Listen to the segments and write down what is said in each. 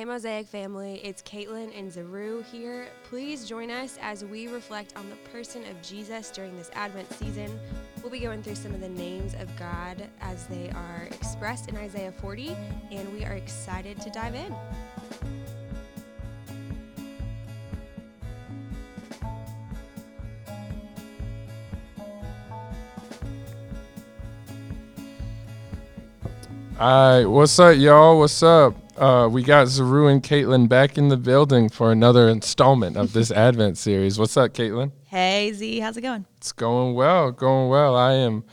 Hey, Mosaic family, it's Caitlin and Zaru here. Please join us as we reflect on the person of Jesus during this Advent season. We'll be going through some of the names of God as they are expressed in Isaiah 40, and we are excited to dive in. All right, what's up, y'all? What's up? Uh, we got Zaru and Caitlin back in the building for another installment of this Advent series. What's up, Caitlin? Hey Z, how's it going? It's going well, going well. I am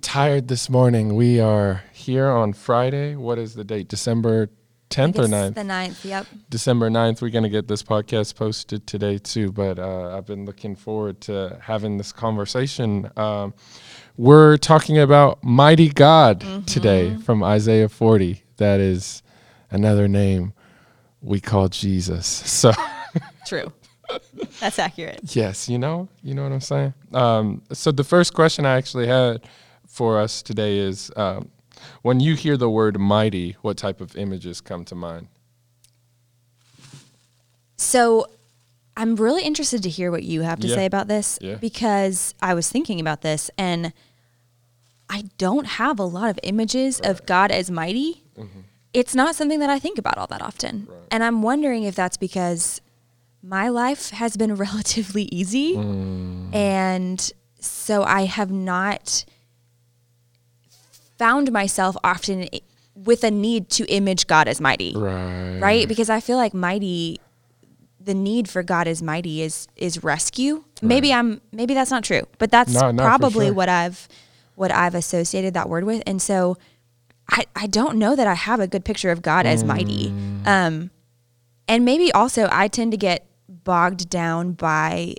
tired this morning. We are here on Friday. What is the date? December 10th or 9th? The 9th, yep. December 9th. We're going to get this podcast posted today, too. But uh, I've been looking forward to having this conversation. Um, we're talking about Mighty God Mm-hmm. today from Isaiah 40. That is another name we call Jesus. So, True. That's accurate. yes, you know, you know what I'm saying? Um, so, the first question I actually had for us today is um, when you hear the word mighty, what type of images come to mind? So I'm really interested to hear what you have to Yeah. say about this Yeah. because I was thinking about this and I don't have a lot of images of God as mighty. It's not something that I think about all that often. Right. And I'm wondering if that's because my life has been relatively easy. Mm. And so I have not found myself often with a need to image God as mighty Right. right because i feel like mighty the need for god is mighty is is rescue maybe i'm maybe that's not true but that's no, probably sure. what i've what i've associated that word with and so i i don't know that i have a good picture of god as mighty Mm. um and maybe also i tend to get bogged down by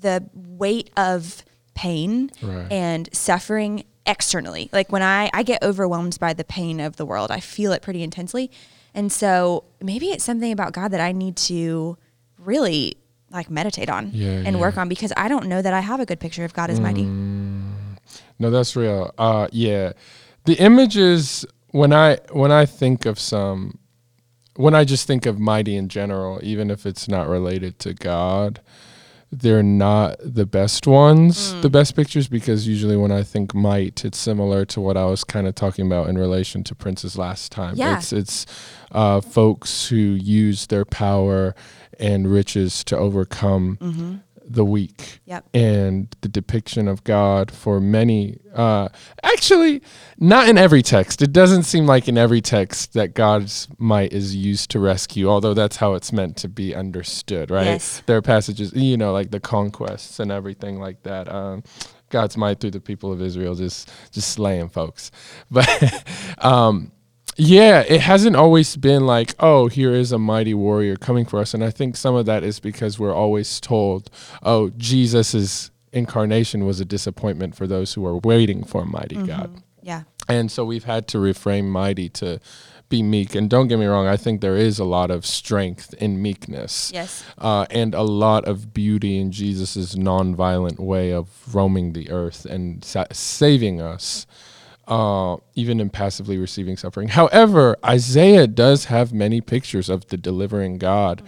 the weight of pain Right. and suffering externally. Like when I, I get overwhelmed by the pain of the world, I feel it pretty intensely. And so maybe it's something about God that I need to really like meditate on Yeah, and work on because I don't know that I have a good picture of God as mighty. No, that's real. Uh, yeah, the images when I when I think of some, when I just think of mighty in general, even if it's not related to God, they're not the best ones, the best pictures, because usually when I think might, it's similar to what I was kind of talking about in relation to Prince's last time. Yeah. It's it's uh, folks who use their power and riches to overcome the weak Yep. and the depiction of God for many. Uh, actually, not in every text. It doesn't seem like in every text that God's might is used to rescue, although that's how it's meant to be understood, right? Yes. There are passages, you know, like the conquests and everything like that. Um, God's might through the people of Israel just just slaying folks, but. um, yeah, it hasn't always been like, oh, here is a mighty warrior coming for us. And I think some of that is because we're always told, oh, Jesus' incarnation was a disappointment for those who are waiting for a mighty God. Yeah. And so we've had to reframe mighty to be meek. And don't get me wrong, I think there is a lot of strength in meekness. Yes. Uh, and a lot of beauty in Jesus' nonviolent way of roaming the earth and sa- saving us, uh, even in passively receiving suffering. However, Isaiah does have many pictures of the delivering God.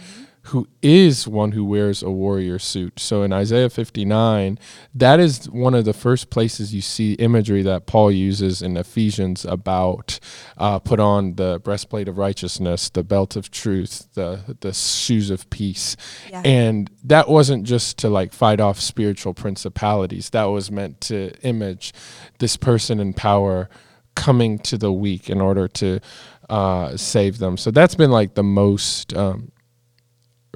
Who is one who wears a warrior suit? So in Isaiah 59, that is one of the first places you see imagery that Paul uses in Ephesians about uh, put on the breastplate of righteousness, the belt of truth, the the shoes of peace, Yeah. and that wasn't just to like fight off spiritual principalities. That was meant to image this person in power coming to the weak in order to uh, save them. So that's been like the most um,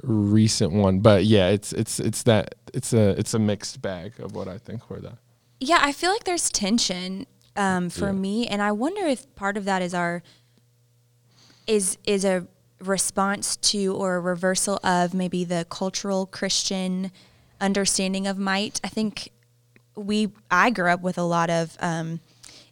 recent one. But yeah, it's it's it's that it's a it's a mixed bag of what I think for that. Yeah, I feel like there's tension um, for Yeah. me, and I wonder if part of that is our is is a response to or a reversal of maybe the cultural Christian understanding of might. I think we I grew up with a lot of um,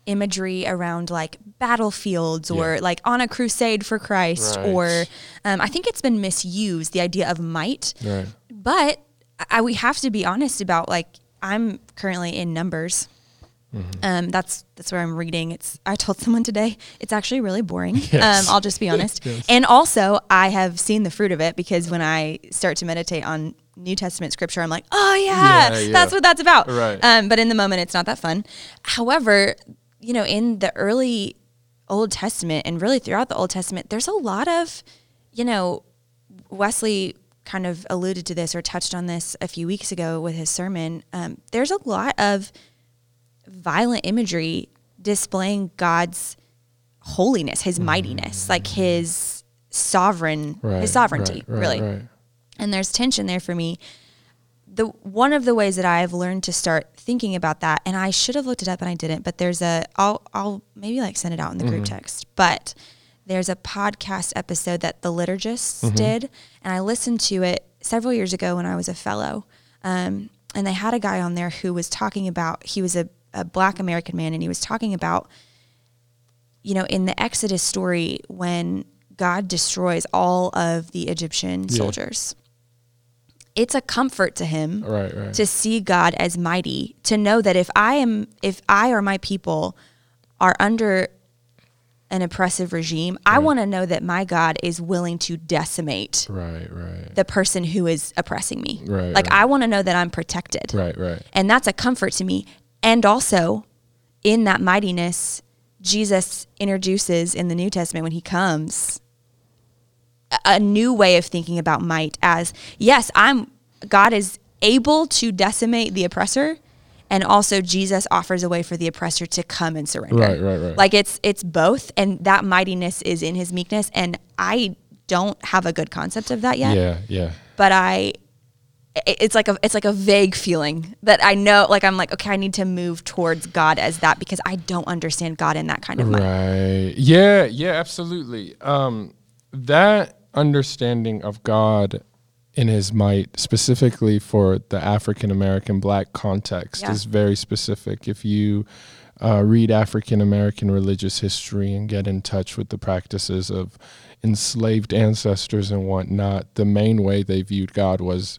imagery around like battlefields or Yeah. like on a crusade for Christ, Right. or um, I think it's been misused the idea of might Right. but I, we have to be honest about like I'm currently in numbers Um, that's that's where I'm reading. It's I told someone today it's actually really boring. Yes. Um, I'll just be honest. Yes. And also I have seen the fruit of it because when I start to meditate on New Testament scripture, I'm like, oh yeah, Yeah, yeah. that's what that's about. Right. Um, but in the moment, it's not that fun. However, you know, in the early Old Testament and really throughout the Old Testament, there's a lot of, you know, Wesley kind of alluded to this or touched on this a few weeks ago with his sermon. Um, there's a lot of violent imagery displaying God's holiness, His mightiness, like His sovereign, Right, His sovereignty, right, right, really. and there's tension there for me the one of the ways that i've learned to start thinking about that and i should have looked it up and i didn't but there's a i'll i'll maybe like send it out in the group text but there's a podcast episode that the liturgists did and i listened to it several years ago when i was a fellow um, and they had a guy on there who was talking about he was a, a black american man and he was talking about you know, in the Exodus story, when God destroys all of the Egyptian Yeah. soldiers, it's a comfort to him Right, right. to see God as mighty, to know that if I am, if I or my people are under an oppressive regime, I want to know that my God is willing to decimate right, right. the person who is oppressing me. Right, like right. I want to know that I'm protected. Right, right. And that's a comfort to me. And also, in that mightiness, Jesus introduces in the New Testament when he comes a- new way of thinking about might as yes, I'm God is able to decimate the oppressor and also Jesus offers a way for the oppressor to come and surrender. Right, right, right. Like it's it's both and that mightiness is in his meekness and I don't have a good concept of that yet Yeah, yeah. but I it's like a it's like a vague feeling that I know like I'm like okay I need to move towards God as that because I don't understand God in that kind of way. Right. Yeah, yeah, absolutely. Um, that understanding of God in his might, specifically for the African American black context, Yeah. is very specific. If you uh, read African American religious history and get in touch with the practices of enslaved ancestors and whatnot, the main way they viewed God was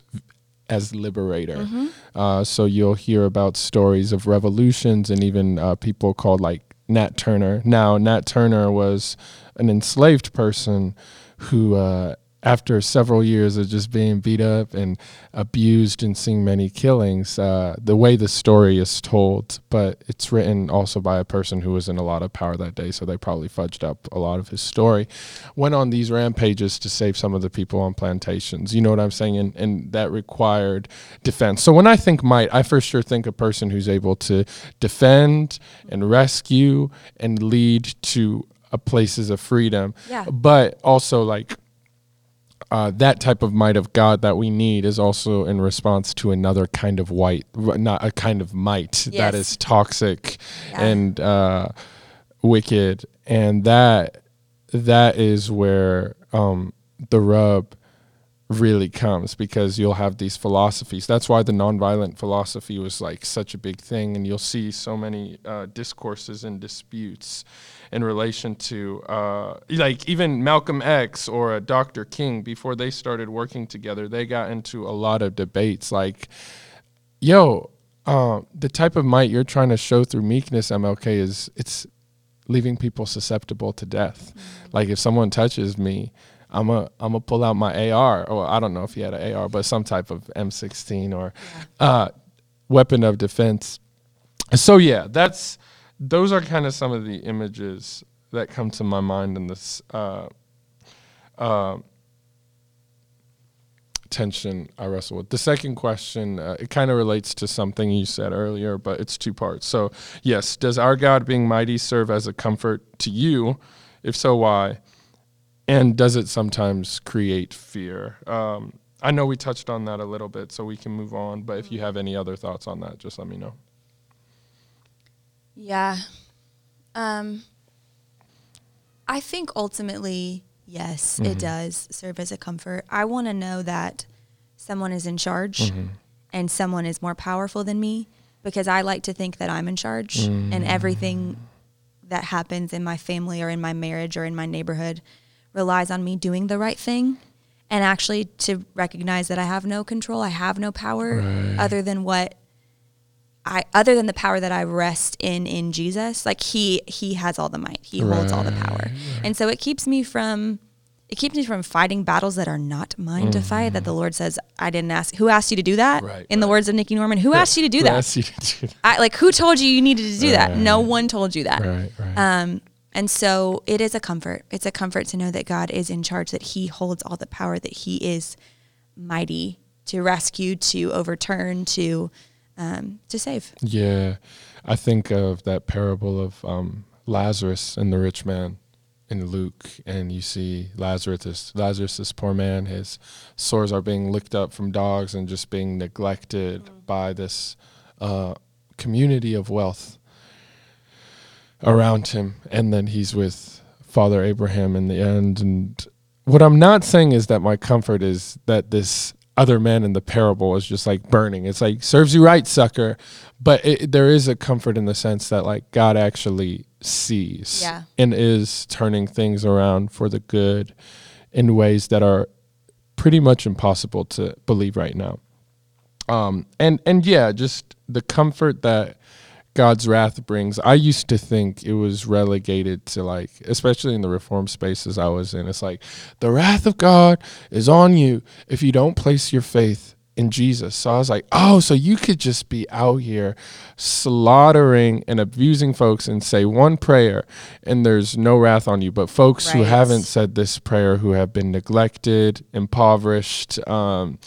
as liberator. Uh, so you'll hear about stories of revolutions and even uh, people called like Nat Turner. Now, Nat Turner was an enslaved person who, uh, after several years of just being beat up and abused and seeing many killings, uh, the way the story is told, but it's written also by a person who was in a lot of power that day, so they probably fudged up a lot of his story, went on these rampages to save some of the people on plantations. You know what I'm saying? And, and that required defense. So when I think might, I for sure think a person who's able to defend and rescue and lead to uh, places of freedom. Yeah. But also like uh, that type of might of God that we need is also in response to another kind of white, not a kind of might that Yes. is toxic Yeah. and uh, wicked, and that that is where um, the rub really comes because you'll have these philosophies. That's why the nonviolent philosophy was like such a big thing, and you'll see so many uh, discourses and disputes in relation to uh, like even Malcolm X or Dr. King before they started working together. They got into a lot of debates like, "Yo, uh, the type of might you're trying to show through meekness, MLK, is it's leaving people susceptible to death. Like if someone touches me, I'm a I'm gonna pull out my AR, or I don't know if he had an AR, but some type of M16 or uh, weapon of defense. So yeah, that's those are kind of some of the images that come to my mind in this uh, uh, tension I wrestle with. The second question, uh, it kind of relates to something you said earlier, but it's two parts. So, yes, does our God being mighty serve as a comfort to you? If so, why? And does it sometimes create fear? Um, I know we touched on that a little bit, so we can move on. But if you have any other thoughts on that, just let me know. Yeah. Um I think ultimately, yes, it mm-hmm. does serve as a comfort. I want to know that someone is in charge mm-hmm. and someone is more powerful than me because I like to think that I'm in charge and mm. everything that happens in my family or in my marriage or in my neighborhood relies on me doing the right thing and actually to recognize that I have no control, I have no power Right. other than what I other than the power that I rest in in Jesus, like he he has all the might. He holds all the power. And so it keeps me from it keeps me from fighting battles that are not mine to fight that the Lord says I didn't ask. Who asked you to do that? Right, in the words of Nikki Norman, who asked you to do that? asked you to do that? I like who told you you needed to do that? No one told you that. Right, right. Um, and so it is a comfort. It's a comfort to know that God is in charge, that He holds all the power, that He is mighty to rescue, to overturn, to um, to save. Yeah, I think of that parable of um, Lazarus and the rich man in Luke, and you see Lazarus, this, Lazarus, this poor man, his sores are being licked up from dogs and just being neglected by this uh, community of wealth around him, and then he's with Father Abraham in the end. And what I'm not saying is that my comfort is that this other men in the parable is just like burning. It's like serves you right, sucker. But it, there is a comfort in the sense that like God actually sees Yeah. and is turning things around for the good in ways that are pretty much impossible to believe right now. Um, and and yeah, just the comfort that God's wrath brings. I used to think it was relegated to like, especially in the reform spaces I was in. It's like the wrath of God is on you if you don't place your faith in Jesus. So I was like, oh, so you could just be out here slaughtering and abusing folks and say one prayer and there's no wrath on you. But folks who haven't said this prayer, who have been neglected, impoverished, um,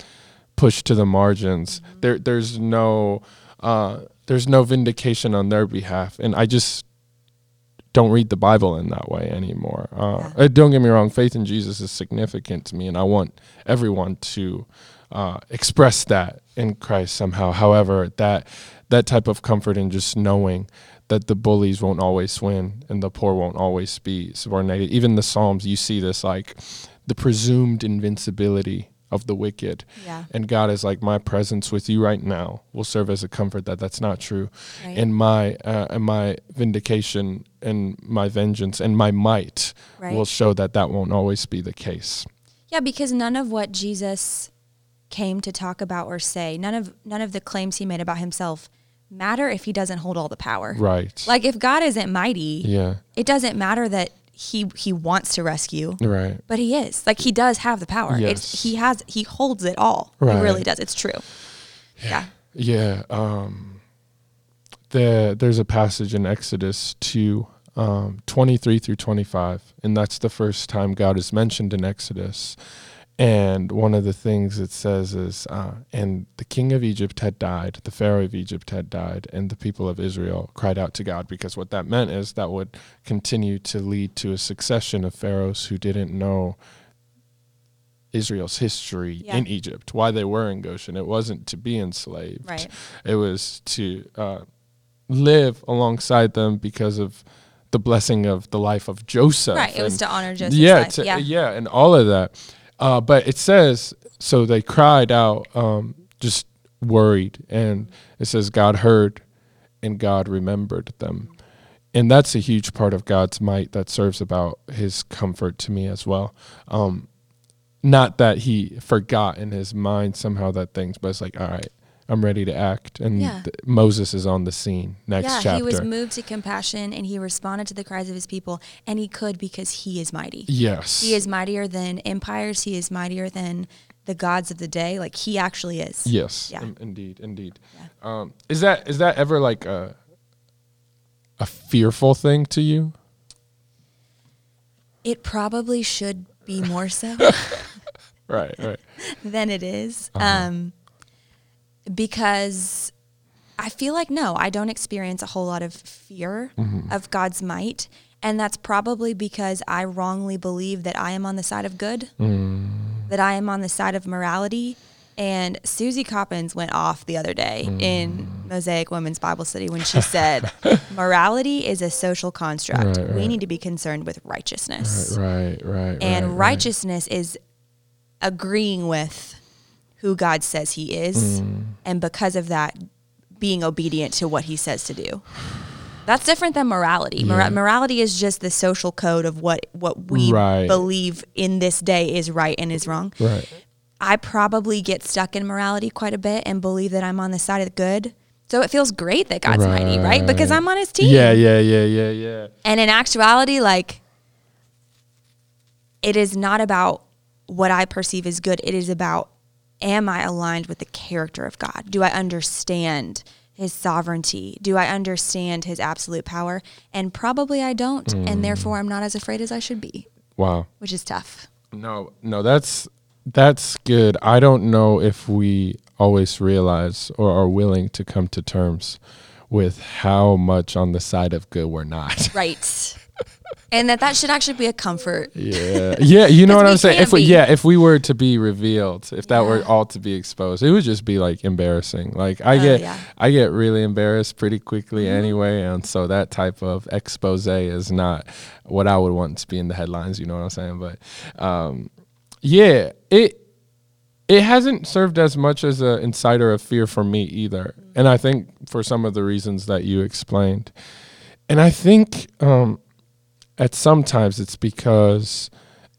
pushed to the margins. There, there's no, uh, there's no vindication on their behalf, and I just don't read the Bible in that way anymore. Uh, uh, Don't get me wrong, faith in Jesus is significant to me, and I want everyone to uh, express that in Christ somehow. However, that that type of comfort in just knowing that the bullies won't always win and the poor won't always be subordinated. Even the Psalms, you see this like the presumed invincibility of the wicked. Yeah. And God is like, my presence with you right now will serve as a comfort that that's not true. Right. And my uh, and my vindication and my vengeance and my might Right. will show that that won't always be the case. Yeah, because none of what Jesus came to talk about or say, none of none of the claims he made about himself matter if he doesn't hold all the power. Right. Like if God isn't mighty, yeah. it doesn't matter that he he wants to rescue, Right. but he is. Like he does have the power. Yes. It's he has he holds it all. Right. He really does. It's true. Yeah. Yeah. Um, the, there's a passage in Exodus 2, um, 23 through 25, and that's the first time God is mentioned in Exodus. And one of the things it says is, uh, and the king of Egypt had died, the Pharaoh of Egypt had died, and the people of Israel cried out to God because what that meant is that would continue to lead to a succession of pharaohs who didn't know Israel's history Yeah. in Egypt, why they were in Goshen. It wasn't to be enslaved. Right. It was to uh, live alongside them because of the blessing of the life of Joseph. Right. It was to honor Joseph's yeah, yeah. yeah, and all of that. Uh, but it says, so they cried out, um, just worried, and it says God heard, and God remembered them, and that's a huge part of God's might that serves about His comfort to me as well. Um, not that He forgot in His mind somehow that things, but it's like, all right, I'm ready to act, and Yeah. th- Moses is on the scene. Next yeah, chapter. he was moved to compassion and he responded to the cries of his people, and he could because he is mighty. yes, He is mightier than empires. He is mightier than the gods of the day. Like he actually is. Yes, Yeah. in- indeed, indeed. Um, is that is that ever like a a fearful thing to you? It probably should be more so Right, right. than it is. Uh-huh. Um, because I feel like no, I don't experience a whole lot of fear Mm-hmm. of God's might. And that's probably because I wrongly believe that I am on the side of good, Mm. that I am on the side of morality. And Susie Coppins went off the other day Mm. in Mosaic Women's Bible Study when she said, Morality is a social construct. Right, We need to be concerned with righteousness. Right, right, And right, right. righteousness is agreeing with who God says He is, Mm. and because of that, being obedient to what He says to do. That's different than morality. Mora- Yeah. morality is just the social code of what what we Right. believe in this day is right and is wrong. Right. I probably get stuck in morality quite a bit and believe that I'm on the side of the good. So it feels great that God's mighty, right? Because I'm on his team. Yeah, yeah, yeah, yeah, yeah. And in actuality, like, it is not about what I perceive as good. It is about, am I aligned with the character of God? Do I understand his sovereignty? Do I understand his absolute power? And probably I don't. Mm. And therefore, I'm not as afraid as I should be, Wow. which is tough. No, no, that's that's good. I don't know if we always realize or are willing to come to terms with how much on the side of good we're not. Right. and that that should actually be a comfort. Yeah, yeah. You know what I'm saying? If we, be. yeah, if we were to be revealed, if that were all to be exposed, it would just be like embarrassing. Like I Oh, get, yeah. I get really embarrassed pretty quickly Mm-hmm. anyway, and so that type of expose is not what I would want to be in the headlines. You know what I'm saying? But um, yeah, it it hasn't served as much as an insider of fear for me either, and I think for some of the reasons that you explained, and I think. Um, at sometimes it's because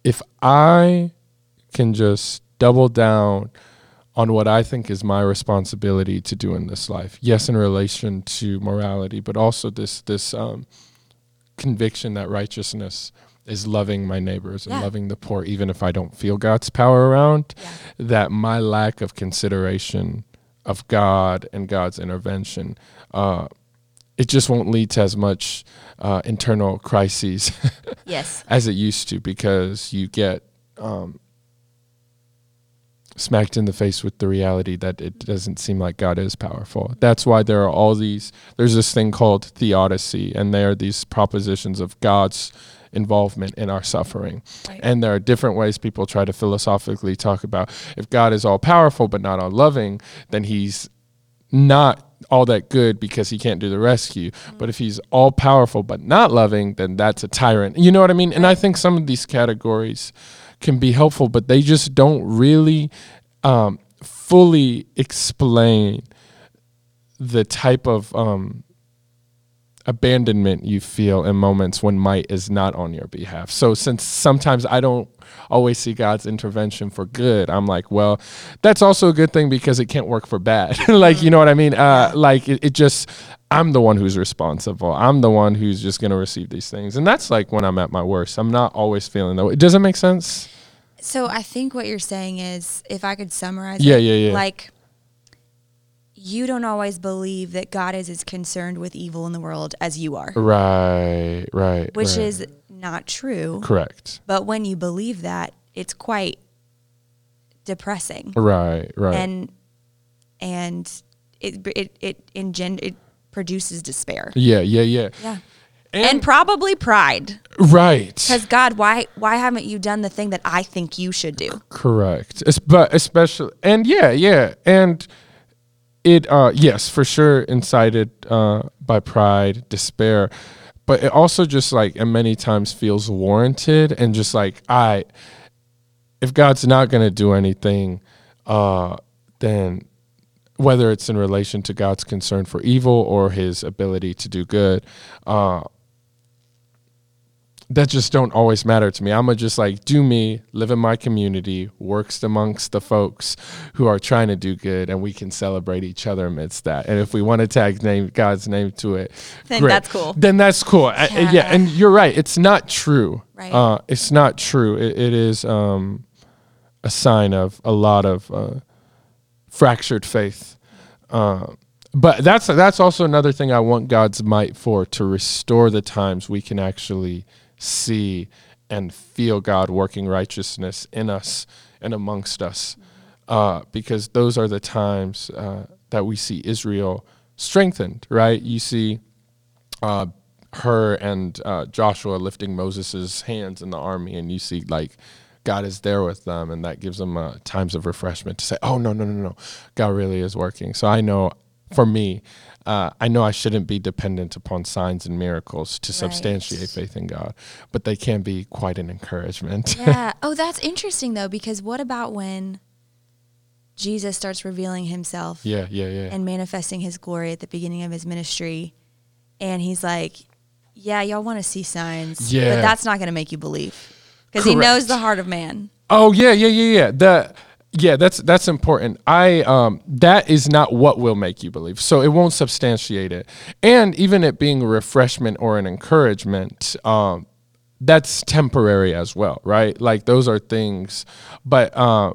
if I can just double down on what I think is my responsibility to do in this life, yes, in relation to morality, but also this this um, conviction that righteousness is loving my neighbors and Yeah. loving the poor, even if I don't feel God's power around. Yeah. That my lack of consideration of God and God's intervention, uh, it just won't lead to as much uh, internal crises Yes. as it used to because you get um, smacked in the face with the reality that it doesn't seem like God is powerful. That's why there are all these, there's this thing called theodicy, and there are these propositions of God's involvement in our suffering. Right. And there are different ways people try to philosophically talk about if God is all powerful but not all loving, then he's not all that good because he can't do the rescue. But if he's all powerful but not loving, then that's a tyrant. You know what I mean? And I think some of these categories can be helpful, but they just don't really um, fully explain the type of um, abandonment you feel in moments when might is not on your behalf. So since sometimes I don't always see God's intervention for good, I'm like, well, that's also a good thing because it can't work for bad. like, you know what I mean? Uh, like it, it just I'm the one who's responsible. I'm the one who's just going to receive these things. And that's like when I'm at my worst. I'm not always feeling that way. Does it make sense? So I think what you're saying is, if I could summarize Yeah, it, yeah, yeah. like you don't always believe that God is as concerned with evil in the world as you are, Right, right. which right. is not true. correct. But when you believe that, it's quite depressing, Right, right. and and it it it engend it produces despair. yeah, yeah, yeah. Yeah. And, probably pride, right. because God, why why haven't you done the thing that I think you should do? Correct. But especially and yeah, yeah. And it uh yes, for sure incited uh by pride, despair. But it also just like and many times feels warranted and just like I if God's not gonna do anything, uh then whether it's in relation to God's concern for evil or his ability to do good, uh that just don't always matter to me. I'm gonna just like do me, live in my community, works amongst the folks who are trying to do good, and we can celebrate each other amidst that. And if we want to tag name God's name to it, Then great. that's cool. Then that's cool. I- I- yeah. Yeah. and you're right. It's not true. Right. Uh, it's not true. It, it is um, a sign of a lot of uh, fractured faith. Uh, but that's that's also another thing I want God's might for to restore the times we can actually see and feel God working righteousness in us and amongst us, uh, because those are the times uh, that we see Israel strengthened. Right? You see uh, Hur and uh, Joshua lifting Moses' hands in the army, and you see like God is there with them, and that gives them uh, times of refreshment to say, "Oh no, no, no, no, God really is working." So I know, for me, uh, I know I shouldn't be dependent upon signs and miracles to substantiate faith in God, but they can be quite an encouragement. Yeah. Oh, that's interesting though, because what about when Jesus starts revealing himself yeah, yeah, yeah. and manifesting his glory at the beginning of his ministry, and he's like, "Yeah, y'all want to see signs, Yeah. but that's not going to make you believe, because he knows the heart of man." Oh yeah, yeah, yeah, yeah. The yeah, that's that's important. I um that is not what will make you believe. So it won't substantiate it. And even it being a refreshment or an encouragement, um, that's temporary as well, right? Like those are things, but uh,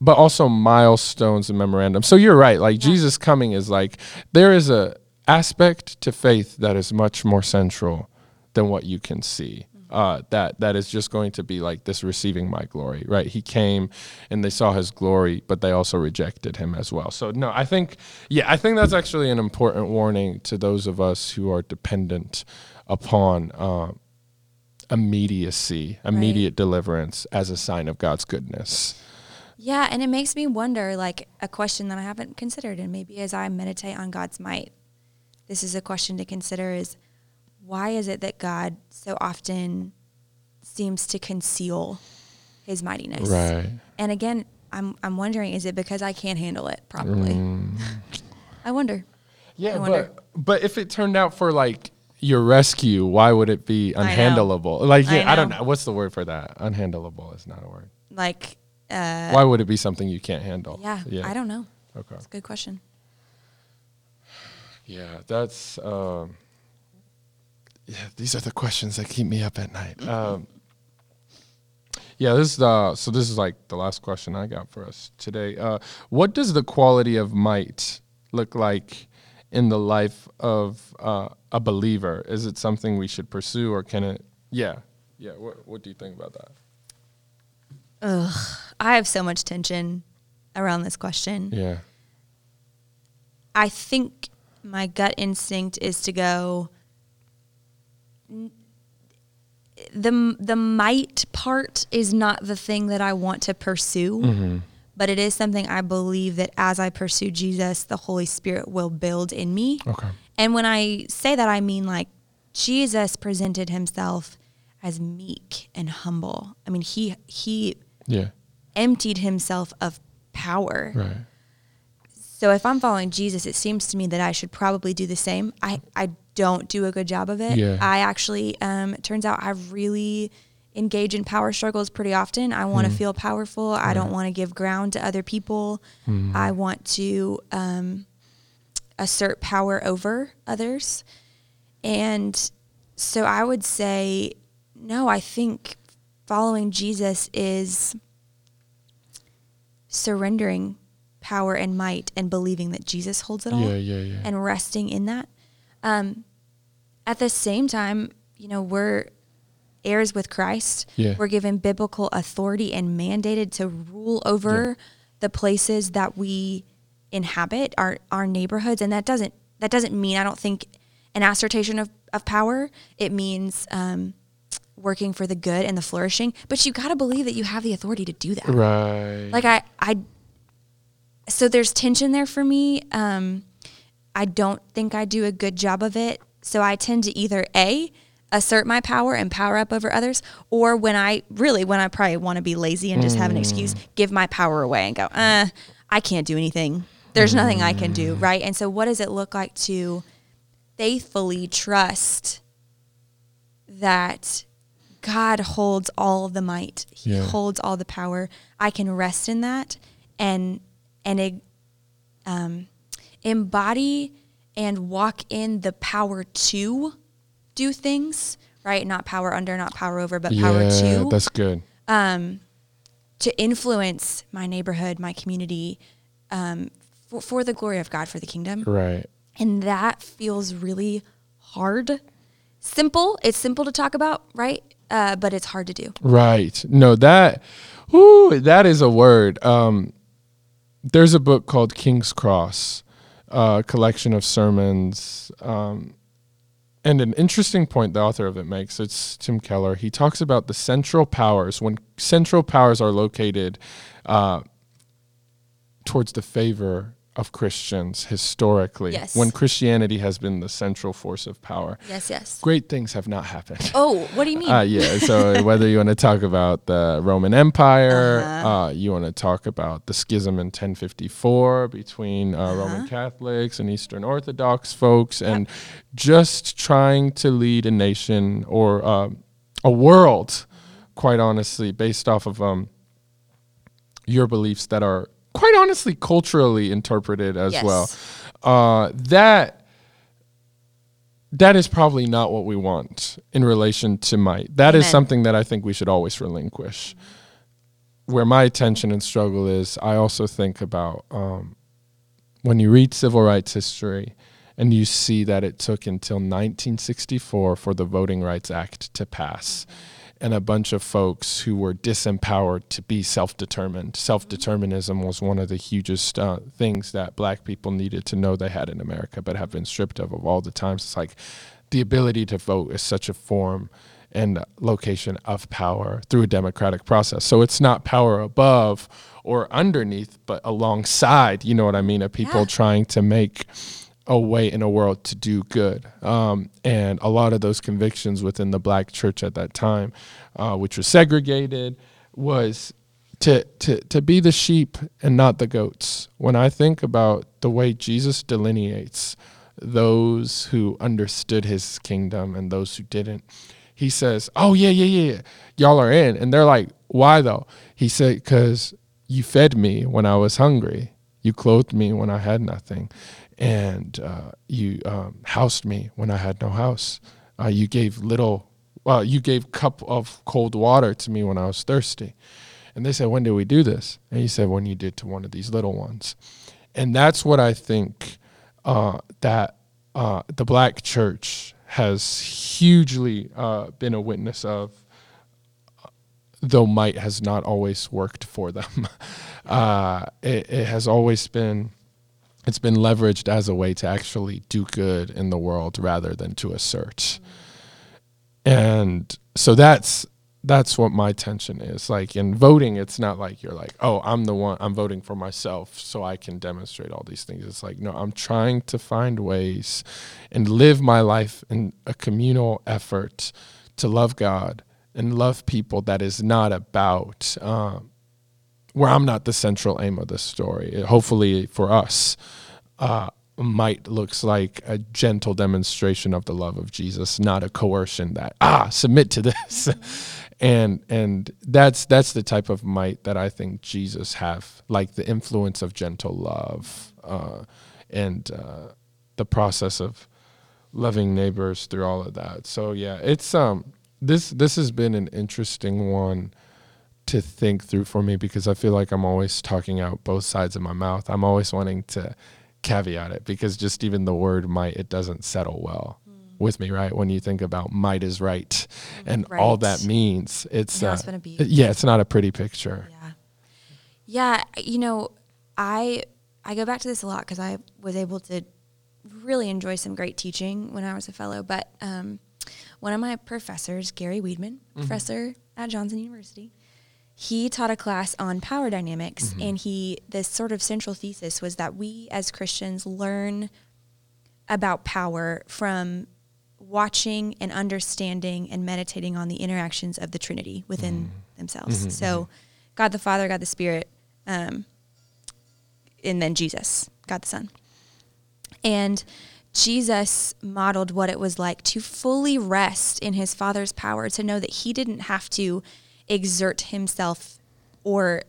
but also milestones and memorandums. So you're right. Like Jesus coming is like there is a aspect to faith that is much more central than what you can see. Uh, that that is just going to be like this receiving my glory, right? He came and they saw his glory, but they also rejected him as well. So no, I think yeah, I think that's actually an important warning to those of us who are dependent upon uh, immediacy, immediate deliverance as a sign of God's goodness. Yeah, and it makes me wonder like a question that I haven't considered and maybe as I meditate on God's might, this is a question to consider is why is it that God so often seems to conceal his mightiness? Right. And again, I'm I'm wondering is it because I can't handle it probably? Mm. I wonder. Yeah, I wonder. but but if it turned out for like your rescue, why would it be unhandleable? Like I yeah, I, don't know. know. What's the word for that? Unhandleable is not a word. Like uh why would it be something you can't handle? yeah, Yeah. I don't know. Okay. It's a good question. Yeah, that's um yeah, these are the questions that keep me up at night. Um yeah, this is the so this is like the last question I got for us today. Uh what does the quality of might look like in the life of uh, a believer? Is it something we should pursue or can it yeah. Yeah, what what do you think about that? Ugh, I have so much tension around this question. Yeah. I think my gut instinct is to go n- the the might part is not the thing that I want to pursue, Mm-hmm. but it is something I believe that as I pursue Jesus, the Holy Spirit will build in me. Okay. And when I say that, I mean like Jesus presented himself as meek and humble. I mean, he he Yeah. emptied himself of power. Right. So if I'm following Jesus, it seems to me that I should probably do the same. I, I don't do a good job of it. Yeah. I actually, um, it turns out I really engage in power struggles pretty often. I want to Hmm. feel powerful. I don't want to give ground to other people. Hmm. I want to um, assert power over others. And so I would say, no, I think following Jesus is surrendering power and might and believing that Jesus holds it all Yeah, yeah, yeah. and resting in that. Um, at the same time, you know, we're heirs with Christ. Yeah. We're given biblical authority and mandated to rule over the places that we inhabit, our our neighborhoods, and that doesn't that doesn't mean I don't think an assertion of, of power. It means um, working for the good and the flourishing. But you got to believe that you have the authority to do that right. like I, I so there's tension there for me um i don't think i do a good job of it so i tend to either a assert my power and power up over others or when i really when i probably want to be lazy and just have an excuse give my power away and go uh i can't do anything there's nothing i can do right and so what does it look like to faithfully trust that God holds all the might. He Yeah. holds all the power. I can rest in that and and um, embody and walk in the power to do things. Right, not power under, not power over, but power yeah, to that's good. um, to influence my neighborhood, my community, um, for, for the glory of God, for the kingdom. Right. And that feels really hard. Simple. It's simple to talk about, right? Uh, but it's hard to do. Right. No, that whoo, that is a word. Um there's a book called King's Cross, a collection of sermons. Um and an interesting point the author of it makes, it's Tim Keller. He talks about the central powers. When central powers are located uh, towards the favor of Christians historically, Yes. when Christianity has been the central force of power, Yes, yes. great things have not happened. Oh, what do you mean? Uh, yeah. So whether you want to talk about the Roman Empire, Uh-huh. uh you want to talk about the schism in 1054 between uh, Uh-huh. Roman Catholics and Eastern Orthodox folks, and just trying to lead a nation or uh, a world, quite honestly, based off of um, your beliefs that are quite honestly culturally interpreted as Yes. well. Uh, that that is probably not what we want in relation to might. That is Amen. something that I think we should always relinquish. Where my attention and struggle is, I also think about um, when you read civil rights history and you see that it took until 1964 for the Voting Rights Act to pass, and a bunch of folks who were disempowered to be self determined. Self determinism was one of the hugest uh, things that black people needed to know they had in America, but have been stripped of, of all the times. It's like the ability to vote is such a form and location of power through a democratic process. So it's not power above or underneath, but alongside, you know what I mean, of people Yeah. trying to make a way in a world to do good. Um, and a lot of those convictions within the black church at that time, uh, which was segregated, was to, to, to be the sheep and not the goats. When I think about the way Jesus delineates those who understood his kingdom and those who didn't, he says, Oh, yeah, yeah, yeah, y'all are in. And they're like, Why though? He said, Because you fed me when I was hungry, you clothed me when I had nothing, and uh, you um, housed me when I had no house. Uh, you gave little, well, you gave cup of cold water to me when I was thirsty. And they said, When did we do this? And he said, When you did to one of these little ones. And that's what I think uh, that uh, the black church has hugely uh, been a witness of, though might has not always worked for them. uh, it, it has always been. It's been leveraged as a way to actually do good in the world rather than to assert. And so that's that's what my tension is. Like in voting, it's not like you're like, oh, I'm the one, I'm voting for myself so I can demonstrate all these things. It's like, no, I'm trying to find ways and live my life in a communal effort to love God and love people that is not about, um, where I'm not the central aim of the story. Hopefully for us, uh, might looks like a gentle demonstration of the love of Jesus, not a coercion that ah submit to this, and and that's that's the type of might that I think Jesus have, like the influence of gentle love, uh, and uh, the process of loving neighbors through all of that. So yeah, it's um this this has been an interesting one to think through for me because I feel like I'm always talking out both sides of my mouth. I'm always wanting to caveat it because just even the word might it doesn't settle well with me, right? When you think about might is right and all that means, it's uh, it's gonna be. yeah, it's not a pretty picture. Yeah. Yeah, you know, I I go back to this a lot because I was able to really enjoy some great teaching when I was a fellow. But um, one of my professors, Gary Weedman, professor at Johnson University, he taught a class on power dynamics, mm-hmm. and he this sort of central thesis was that we as Christians learn about power from watching and understanding and meditating on the interactions of the Trinity within mm-hmm. themselves. Mm-hmm. so, God the Father, God the Spirit, um, and then Jesus, God the Son. And Jesus modeled what it was like to fully rest in his Father's power, to know that he didn't have to exert himself or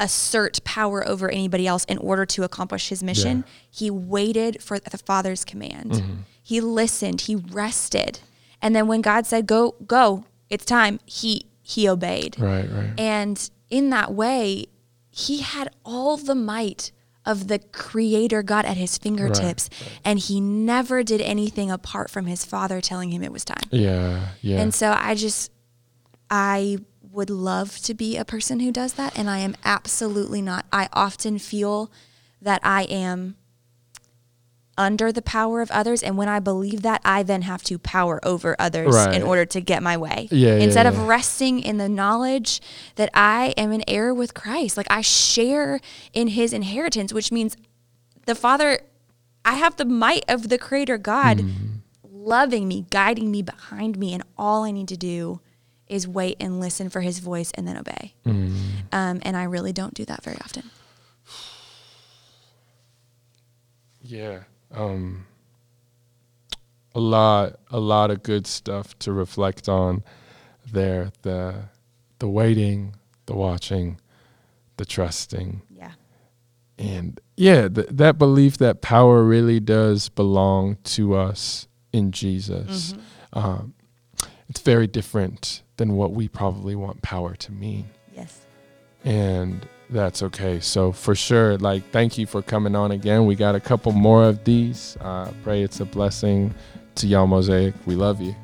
assert power over anybody else in order to accomplish his mission. Yeah. He waited for the Father's command. Mm-hmm. He listened, he rested. And then when God said, "Go, go, it's time," he he obeyed. Right, right. And in that way, he had all the might of the creator God at his fingertips. And he never did anything apart from his father telling him it was time. Yeah, yeah. And so I just, I would love to be a person who does that. And I am absolutely not. I often feel that I am under the power of others. And when I believe that, I then have to power over others Right. in order to get my way. Yeah, yeah, Instead of resting in the knowledge that I am in heir with Christ, like I share in his inheritance, which means the Father, I have the might of the Creator God Mm-hmm. loving me, guiding me behind me, and all I need to do is wait and listen for His voice and then obey. Mm-hmm. Um, and I really don't do that very often. Yeah. Um a lot a lot of good stuff to reflect on there. The the waiting, the the watching, the trusting. Yeah. And yeah, th- that belief that power really does belong to us in Jesus. Mm-hmm. Um, it's very different than what we probably want power to mean. Yes. And that's okay. So, for sure, like, thank you for coming on again. We got a couple more of these. Uh, pray it's a blessing to y'all, Mosaic. We love you.